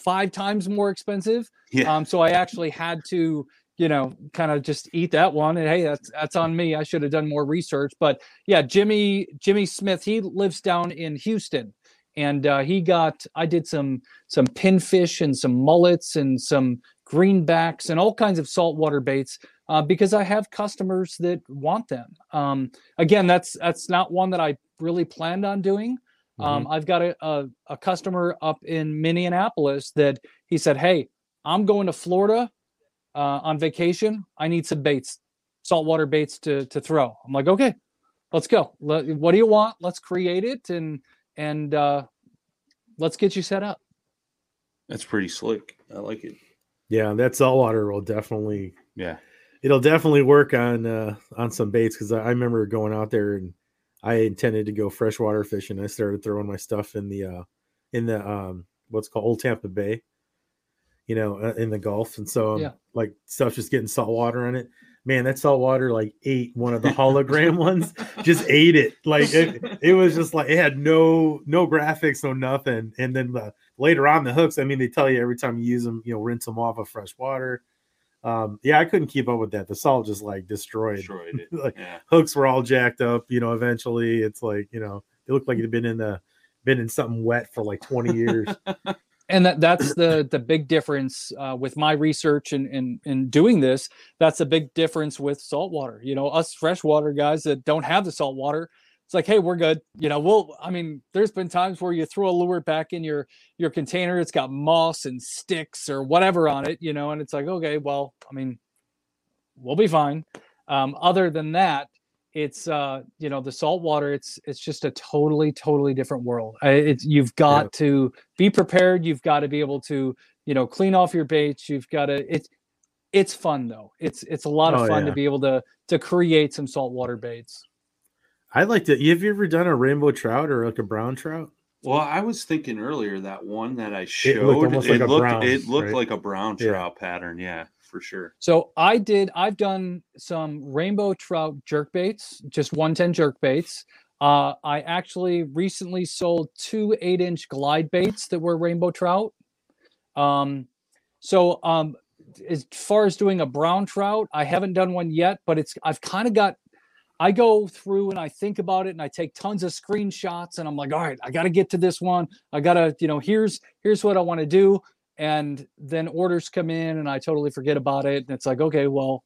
five times more expensive. Yeah. Um, so I actually had to, you know, kind of just eat that one. And hey, that's that's on me. I should have done more research. But yeah, Jimmy Jimmy Smith, he lives down in Houston, and uh, he got. I did some some pinfish and some mullets and some greenbacks and all kinds of saltwater baits uh, because I have customers that want them. Um, again, that's that's not one that I really planned on doing. Um, I've got a, a a customer up in Minneapolis that he said, "Hey, I'm going to Florida uh, on vacation. I need some baits, saltwater baits to to throw." I'm like, "Okay, let's go. Let, what do you want? Let's create it and and uh, let's get you set up." That's pretty slick. I like it. Yeah, that saltwater will definitely Yeah. it'll definitely work on uh on some baits because I, I remember going out there and I intended to go freshwater fishing. I started throwing my stuff in the uh in the um what's called Old Tampa Bay, you know, uh, in the Gulf, and so um, Yeah. like stuff just getting salt water on it. Man, that salt water like ate one of the hologram ones, just ate it. Like it, it was just like it had no no graphics, no nothing. And then the, later on the hooks, I mean, they tell you every time you use them, you know, rinse them off of fresh water. Um, yeah, I couldn't keep up with that. The salt just like destroyed. Destroyed it. like Yeah. hooks were all jacked up. You know, eventually it's like you know it looked like it had been in the been in something wet for like twenty years. and that that's the the big difference uh, with my research and and and doing this that's a big difference with saltwater you know us freshwater guys that don't have the saltwater it's like hey we're good. You know we'll i mean there's been times where you throw a lure back in your your container it's got moss and sticks or whatever on it you know and it's like okay well i mean we'll be fine. Um, other than that it's uh you know the salt water. it's it's just a totally totally different world. It's you've got to be prepared you've got to be able to you know clean off your baits you've got to it's it's fun though. It's it's a lot of Oh, fun yeah. to be able to to create some saltwater baits I'd like to. Have you ever done a rainbow trout or like a brown trout? Well, I was thinking earlier that one that I showed, it almost looked, like a brown, it looked right? like a brown Yeah. trout pattern. Yeah, for sure. so i did i've done some rainbow trout jerk baits just 110 jerk baits uh i actually recently sold two eight inch glide baits that were rainbow trout um so um as far as doing a brown trout i haven't done one yet but it's i've kind of got i go through and i think about it and i take tons of screenshots and i'm like all right i got to get to this one. I gotta you know here's here's what i want to do. And then orders come in and i totally forget about it. And it's like okay well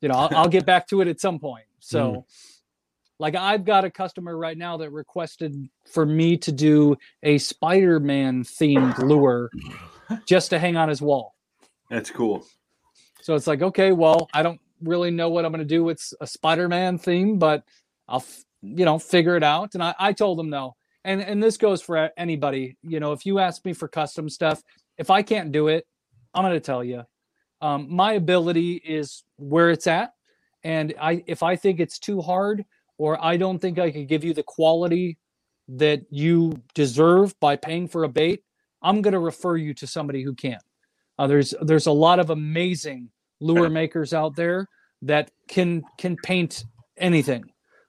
you know i'll, I'll get back to it at some point. So mm. like i've got a customer right now that requested for me to do a spider-man themed lure just to hang on his wall. That's cool. so it's like, okay, well, I don't really know what I'm going to do with a Spider-Man theme, but I'll, you know, figure it out. And I, I told him no. And and this goes for anybody. You know, if you ask me for custom stuff, if I can't do it, I'm going to tell you. Um, my ability is where it's at, and I if I think it's too hard or I don't think I could give you the quality that you deserve by paying for a bait, I'm going to refer you to somebody who can. Uh, there's there's a lot of amazing lure makers out there that can can paint anything.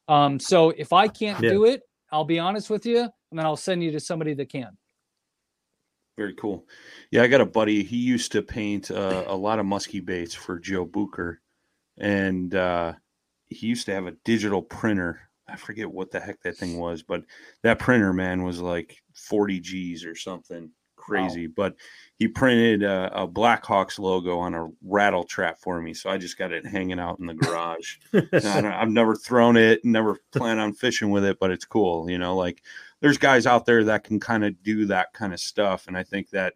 Um, so if I can't Yeah. do it, I'll be honest with you, and then I'll send you to somebody that can. Very cool. Yeah, I got a buddy. He used to paint uh, a lot of musky baits for Joe Bucher, and uh, he used to have a digital printer. I forget what the heck that thing was, but that printer, man, was like 40 G's or something crazy. But he printed a, a Blackhawks logo on a rattle trap for me, so I just got it hanging out in the garage. I have never thrown it, never plan on fishing with it, but it's cool. You know, like there's guys out there that can kind of do that kind of stuff. And I think that,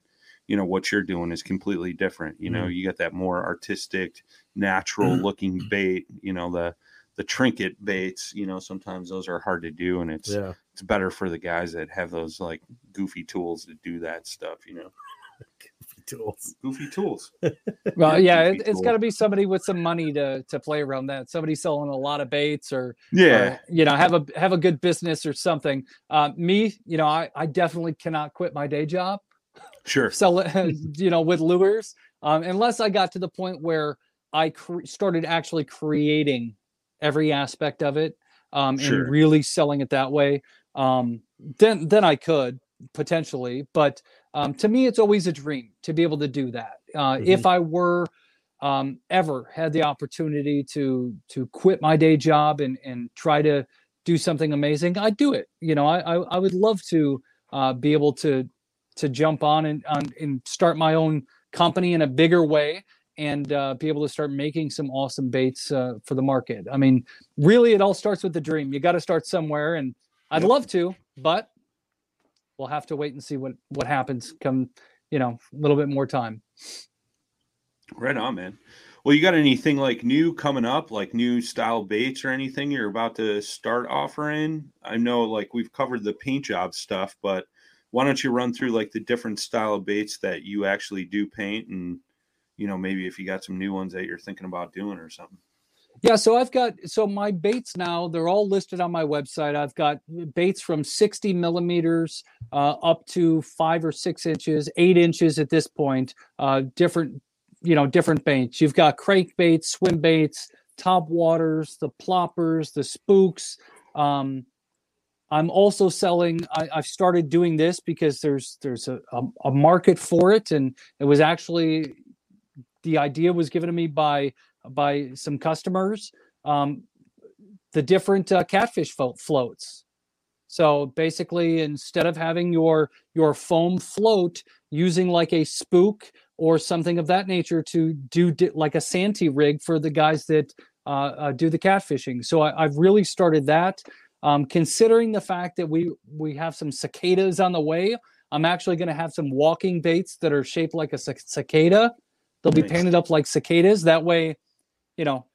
you know, what you're doing is completely different. You know, mm-hmm. you got that more artistic, natural mm-hmm. looking bait, you know, the, the trinket baits. You know, sometimes those are hard to do, and it's Yeah. It's better for the guys that have those like goofy tools to do that stuff. You know, goofy Tools. goofy tools. Well, yeah, Goofy it, it's tool. got to be somebody with some money to to play around that. Somebody selling a lot of baits or Yeah, or, you know have a have a good business or something. Uh, me, you know, I I definitely cannot quit my day job. sure. sell it, you know, with lures, um, unless I got to the point where I cre- started actually creating every aspect of it um, Sure. and really selling it that way. Um, then, then I could potentially, but um, to me, it's always a dream to be able to do that. Uh, If I were um, ever had the opportunity to to quit my day job and and try to do something amazing, I'd do it. You know, I I, I would love to uh, be able to to jump on and on and start my own company in a bigger way and uh, be able to start making some awesome baits uh, for the market. I mean, really, it all starts with the dream. You got to start somewhere, and I'd Yep. love to, but we'll have to wait and see what what happens. Come, you know, a little bit more time. Right on, man. Well, you got anything like new coming up, like new style baits or anything you're about to start offering? I know like we've covered the paint job stuff, but why don't you run through like the different style of baits that you actually do paint and you know, maybe if you got some new ones that you're thinking about doing or something. Yeah, so I've got so my baits now they're all listed on my website. I've got baits from 60 millimeters uh, up to five or six inches, eight inches at this point. Uh, different, you know, different baits. You've got crank baits, swim baits, top waters, the ploppers, the spooks. Um, I'm also selling. I, I've started doing this because there's there's a, a, a market for it, and it was actually the idea was given to me by by some customers um, the different uh, catfish flo- floats. So basically instead of having your your foam float using like a spook or something of that nature to do di- like a santee rig for the guys that uh, uh, do the catfishing. So I, i've really started that. Um, considering the fact that we we have some cicadas on the way i'm actually going to have some walking baits that are shaped like a cicada. They'll be painted up like cicadas. That way you know,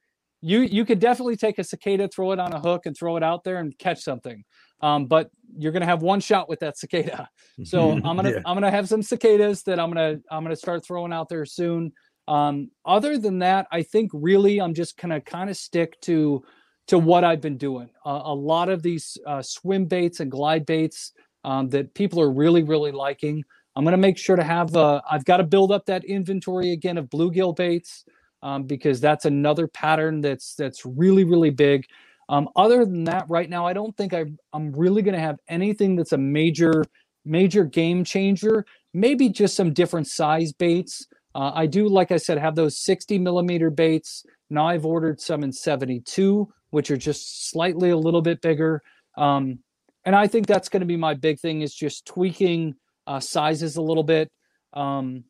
you you could definitely take a cicada, throw it on a hook, and throw it out there and catch something. Um, but you're gonna have one shot with that cicada. So I'm gonna Yeah. I'm gonna have some cicadas that I'm gonna I'm gonna start throwing out there soon. Um, other than that, I think really I'm just gonna kind of stick to to what I've been doing. Uh, a lot of these uh, swim baits and glide baits um, that people are really really liking. I'm gonna make sure to have. Uh, I've got to build up that inventory again of bluegill baits um, because that's another pattern that's that's really really big. Um, other than that, right now I don't think I I'm really going to have anything that's a major major game changer. Maybe just some different size baits. Uh, I do, like I said, have those 60 millimeter baits. Now I've ordered some in 72, which are just slightly a little bit bigger. Um, and I think that's going to be my big thing is just tweaking uh, sizes a little bit, um,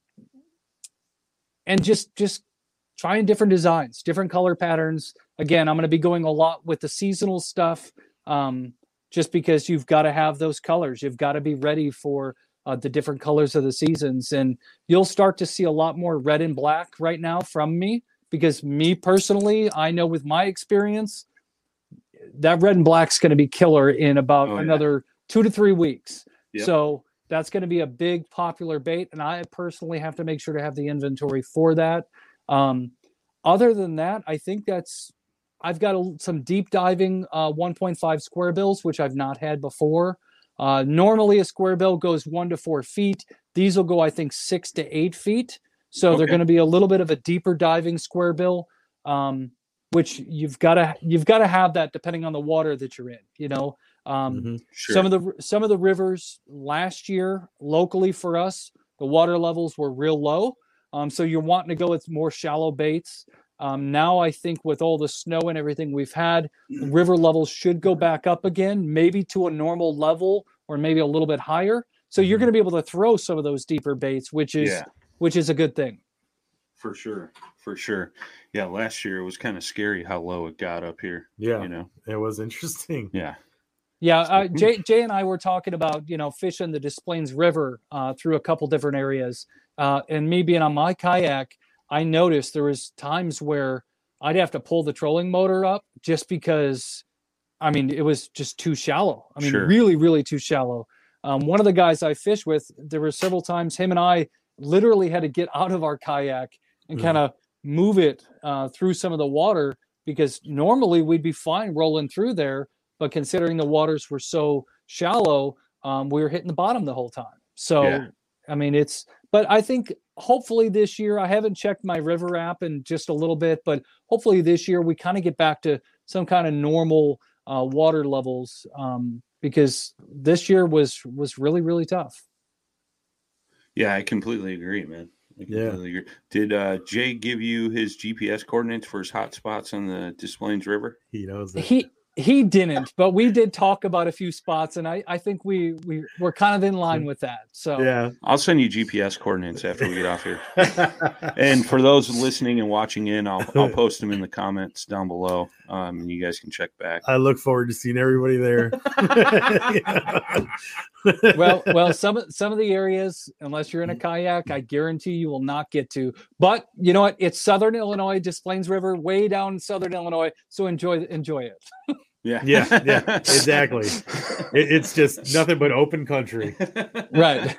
and just just trying different designs, different color patterns. Again, I'm going to be going a lot with the seasonal stuff, um, just because you've got to have those colors. You've got to be ready for uh, the different colors of the seasons, and you'll start to see a lot more red and black right now from me. Because me personally, I know with my experience, that red and black's going to be killer in about Oh, yeah. another two to three weeks. Yep. So that's going to be a big popular bait, and I personally have to make sure to have the inventory for that. Um, other than that, I think that's I've got a, some deep diving uh, 1.5 square bills, which I've not had before. Uh, normally, a square bill goes one to four feet. These will go, I think, six to eight feet. So they're going to be a little bit of a deeper diving square bill, um, which you've got to you've got to have that depending on the water that you're in. You know, um, Mhm. Sure. some of the some of the rivers last year locally for us, the water levels were real low. Um, so you're wanting to go with more shallow baits. Um, now I think with all the snow and everything we've had, river levels should go back up again, maybe to a normal level or maybe a little bit higher. So you're Mhm. going to be able to throw some of those deeper baits, which is yeah, which is a good thing. for sure. For sure. Yeah, last year it was kind of scary how low it got up here. Yeah, You know. it was interesting. Yeah. Yeah, uh. Jay, Jay and I were talking about you know fishing the Des Plaines River uh, through a couple different areas, uh, and me being on my kayak, I noticed there was times where I'd have to pull the trolling motor up just because, I mean, it was just too shallow. I mean, Sure. really, really too shallow. Um, one of the guys I fish with, there were several times him and I literally had to get out of our kayak and Mhm. kind of move it uh, through some of the water because normally we'd be fine rolling through there, but considering the waters were so shallow, um, we were hitting the bottom the whole time. So, Yeah. I mean, it's, but I think hopefully this year, I haven't checked my river app in just a little bit, but hopefully this year we kind of get back to some kind of normal uh, water levels um, because this year was was really really tough. Yeah, I completely agree, man. I Yeah. agree. Did uh, Jay give you his GPS coordinates for his hot spots on the Des Plaines River? He knows that. He he didn't, but we did talk about a few spots, and I I think we we we're kind of in line with that. So yeah. I'll send you GPS coordinates after we get off here. And for those listening and watching in, I'll I'll post them in the comments down below, um, and you guys can check back. I look forward to seeing everybody there. well, well, some of some of the areas, unless you're in a kayak, I guarantee you will not get to. But you know what? It's Southern Illinois, Des Plaines River, way down in Southern Illinois. So enjoy enjoy it. Yeah, Yeah, yeah, exactly. It- it's just nothing but open country. Right.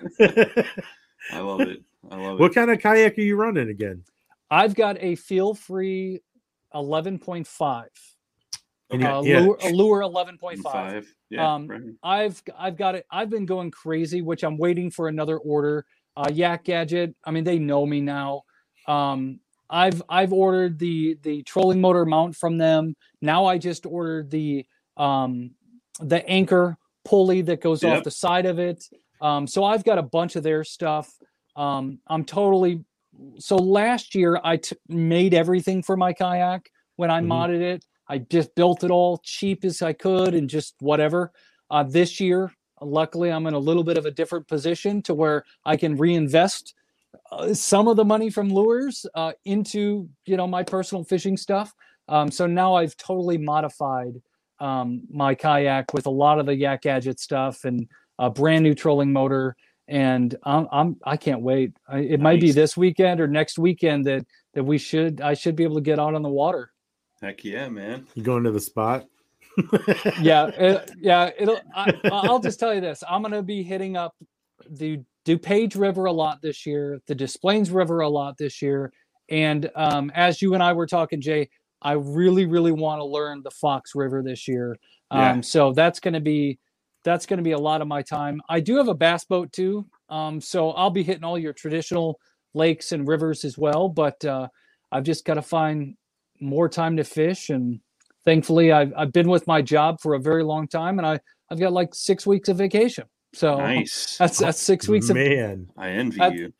I love it. I love it. what kind of kayak are you running again? I've got a Feelfree 11.5. And you- Uh, yeah. lure, a lure 11.5. Five. Yeah. Um, right. I've I've got it. I've been going crazy, which I'm waiting for another order. Uh, Yak Gadget. I mean, they know me now. Um, I've I've ordered the the trolling motor mount from them. Now I just ordered the um, the anchor pulley that goes Yep. off the side of it. Um, so I've got a bunch of their stuff. Um, I'm totally. So last year I t- made everything for my kayak when I Mhm. modded it. I just built it all cheap as I could and just whatever. Uh, this year, luckily, I'm in a little bit of a different position to where I can reinvest uh, some of the money from lures uh, into you know my personal fishing stuff. Um, so now I've totally modified um, my kayak with a lot of the Yak Gadget stuff and a brand new trolling motor. And I'm, I'm I can't wait. I, it might be this weekend or next weekend that that we should I should be able to get out on the water. Heck yeah, man. You going to the spot? yeah, it, yeah. It'll. I, I'll just tell you this: I'm going to be hitting up the DuPage River a lot this year, the Des Plaines River a lot this year, and um, as you and I were talking, Jay, I really, really want to learn the Fox River this year. Um, Yeah. So that's going to be that's going to be a lot of my time. I do have a bass boat too, um, so I'll be hitting all your traditional lakes and rivers as well. But uh, I've just got to find more time to fish and thankfully I've, I've been with my job for a very long time and I, I've got like six weeks of vacation. So Nice. that's that's six weeks of Man, I envy I- you.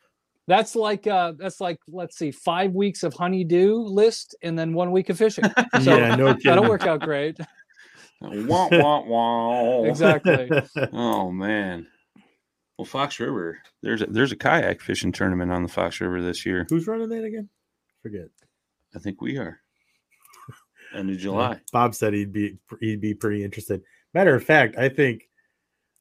that's like uh that's like let's see five weeks of honeydew list and then one week of fishing. So yeah, no kidding. that'll work out great. Wah, wah, wah. Exactly. Oh man. Well, Fox River. There's a, there's a kayak fishing tournament on the Fox River this year. Who's running that again? Forget. I think we are. End of July. Bob said he'd be he'd be pretty interested. Matter of fact, I think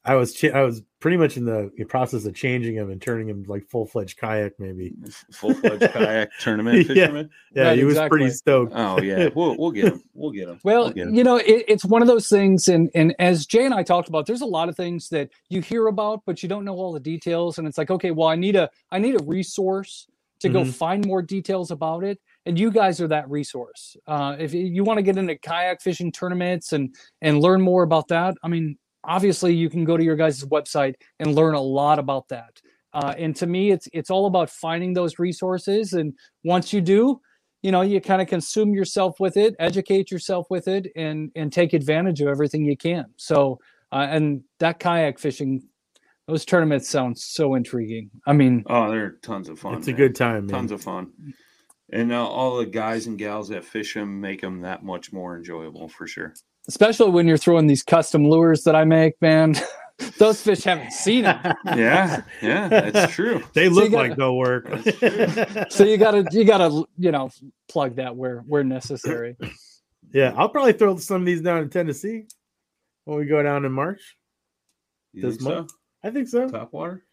I was cha- I was pretty much in the process of changing him and turning him like full fledged kayak maybe. Full fledged kayak tournament Yeah. fisherman. Yeah, Right, he was pretty stoked. Oh yeah, we'll we'll get him. We'll get him. Well, We'll get him. you know, it, it's one of those things, and and as Jay and I talked about, there's a lot of things that you hear about, but you don't know all the details, and it's like, okay, well, I need a I need a resource to go Mhm. find more details about it, and you guys are that resource. Uh, if you- you want to get into kayak fishing tournaments and and learn more about that, I mean, obviously you can go to your guys' website and learn a lot about that. Uh, and to me, it's it's all about finding those resources, and once you do, you know you kind of consume yourself with it educate yourself with it and and take advantage of everything you can so uh, and that kayak fishing those tournaments sound so intriguing i mean Oh, they're tons of fun. it's a good time, man. Tons of fun. And uh, all the guys and gals that fish them make them that much more enjoyable for sure. Especially when you're throwing these custom lures that i make man those fish haven't seen it Yeah, yeah, that's true. they you look gotta- like they'll work. so you gotta you gotta you know plug that where where necessary yeah, I'll probably throw some of these down in Tennessee when we go down in March. You This think so? month? I think so. Top water?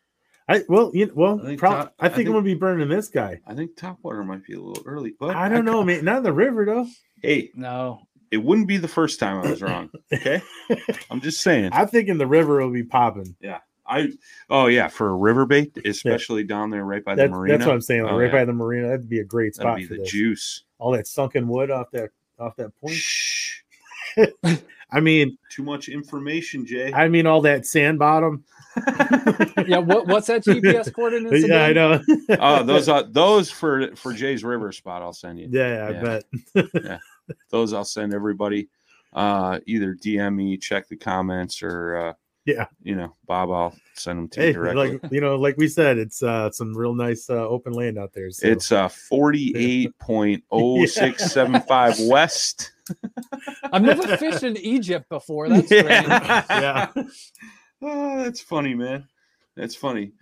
I well, you know, well, I think prob- top- I I think, think- I'm gonna be burning this guy. I think top water might be a little early, but I don't know, man. Not in the river though. Hey, No, it wouldn't be the first time I was wrong. Okay, I'm just saying. I think in the river it'll be popping. Yeah, I oh yeah, for a river bait, especially down there right by the That's, marina. that's what I'm saying. Like, Oh, right yeah. by the marina, that'd be a great That'd spot be for the this. juice. All that sunken wood off that off that point. Shh. I mean, Too much information, Jay. I mean all that sand bottom. yeah. What, what's that GPS coordinates? yeah, I know. oh, those uh, are those for for Jay's river spot. I'll send you. yeah, I bet. Yeah. Bet. Those I'll send everybody. Uh, either DM me, check the comments, or uh, Yeah. you know, Bob, I'll send them to hey, you directly. like you know, like we said, it's uh some real nice uh, open land out there. So It's uh forty eight point oh six seven five west. I've never fished in Egypt before. That's strange. yeah. Oh, that's funny, man. That's funny.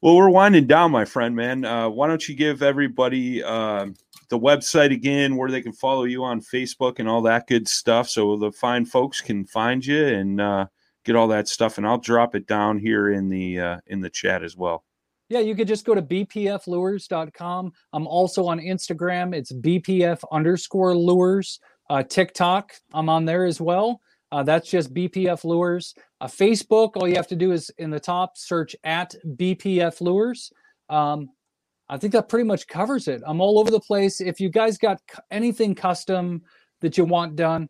Well, we're winding down, my friend, man. Uh, why don't you give everybody uh, the website again where they can follow you on Facebook and all that good stuff so the fine folks can find you and uh, get all that stuff. And I'll drop it down here in the uh, in the chat as well. Yeah, you could just go to bpflures.com. I'm also on Instagram. It's bpf underscore lures. Uh, TikTok, I'm on there as well. Uh, that's just BPF Lures. Uh, Facebook, all you have to do is in the top search at BPF Lures. Um, I think that pretty much covers it. I'm all over the place. If you guys got anything custom that you want done,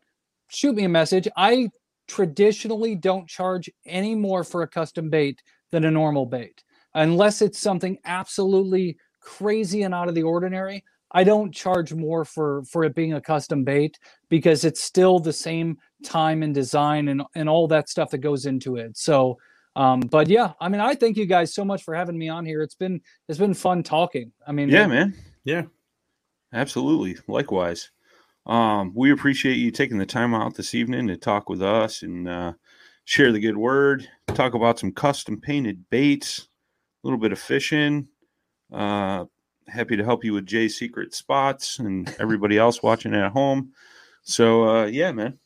shoot me a message. I traditionally don't charge any more for a custom bait than a normal bait unless it's something absolutely crazy and out of the ordinary i don't charge more for for it being a custom bait because it's still the same time and design and and all that stuff that goes into it so um but yeah i mean i thank you guys so much for having me on here it's been it's been fun talking i mean Yeah, it- man. Yeah. Absolutely. Likewise. Um, we appreciate you taking the time out this evening to talk with us and uh, share the good word, talk about some custom painted baits, a little bit of fishing. Uh, happy to help you with Jay's secret spots and everybody else watching at home. So, uh, yeah, man.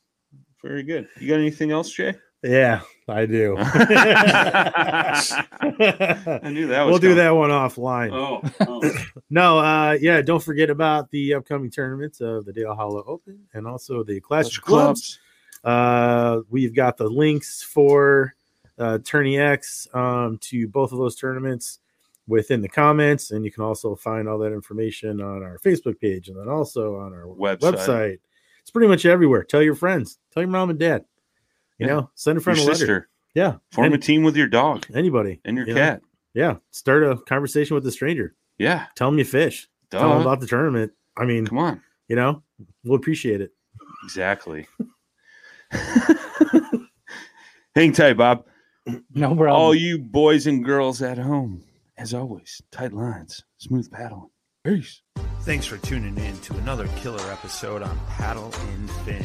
Very good. You got anything else, Jay? Yeah, I do. I knew that was we'll do that one offline. Oh, oh. No, uh, yeah, don't forget about the upcoming tournaments of the Dale Hollow Open and also the Clash of Clubs. Uh, we've got the links for uh, TourneyX um, to both of those tournaments within the comments, and you can also find all that information on our Facebook page and then also on our Website. website. It's pretty much everywhere. Tell your friends, tell your mom and dad. You Yeah. know, send a Your friend a letter. Yeah, Form a team with your dog anybody and your you know? cat. Yeah, start a conversation with a stranger. Yeah. Tell them you fish. Tell them about the tournament. I mean, Come on. you know, we'll appreciate it. Exactly. Hang tight, Bob. no problem All you boys and girls at home, as always, tight lines, smooth paddling. Peace. Thanks for tuning in to another killer episode on Paddle in Fin.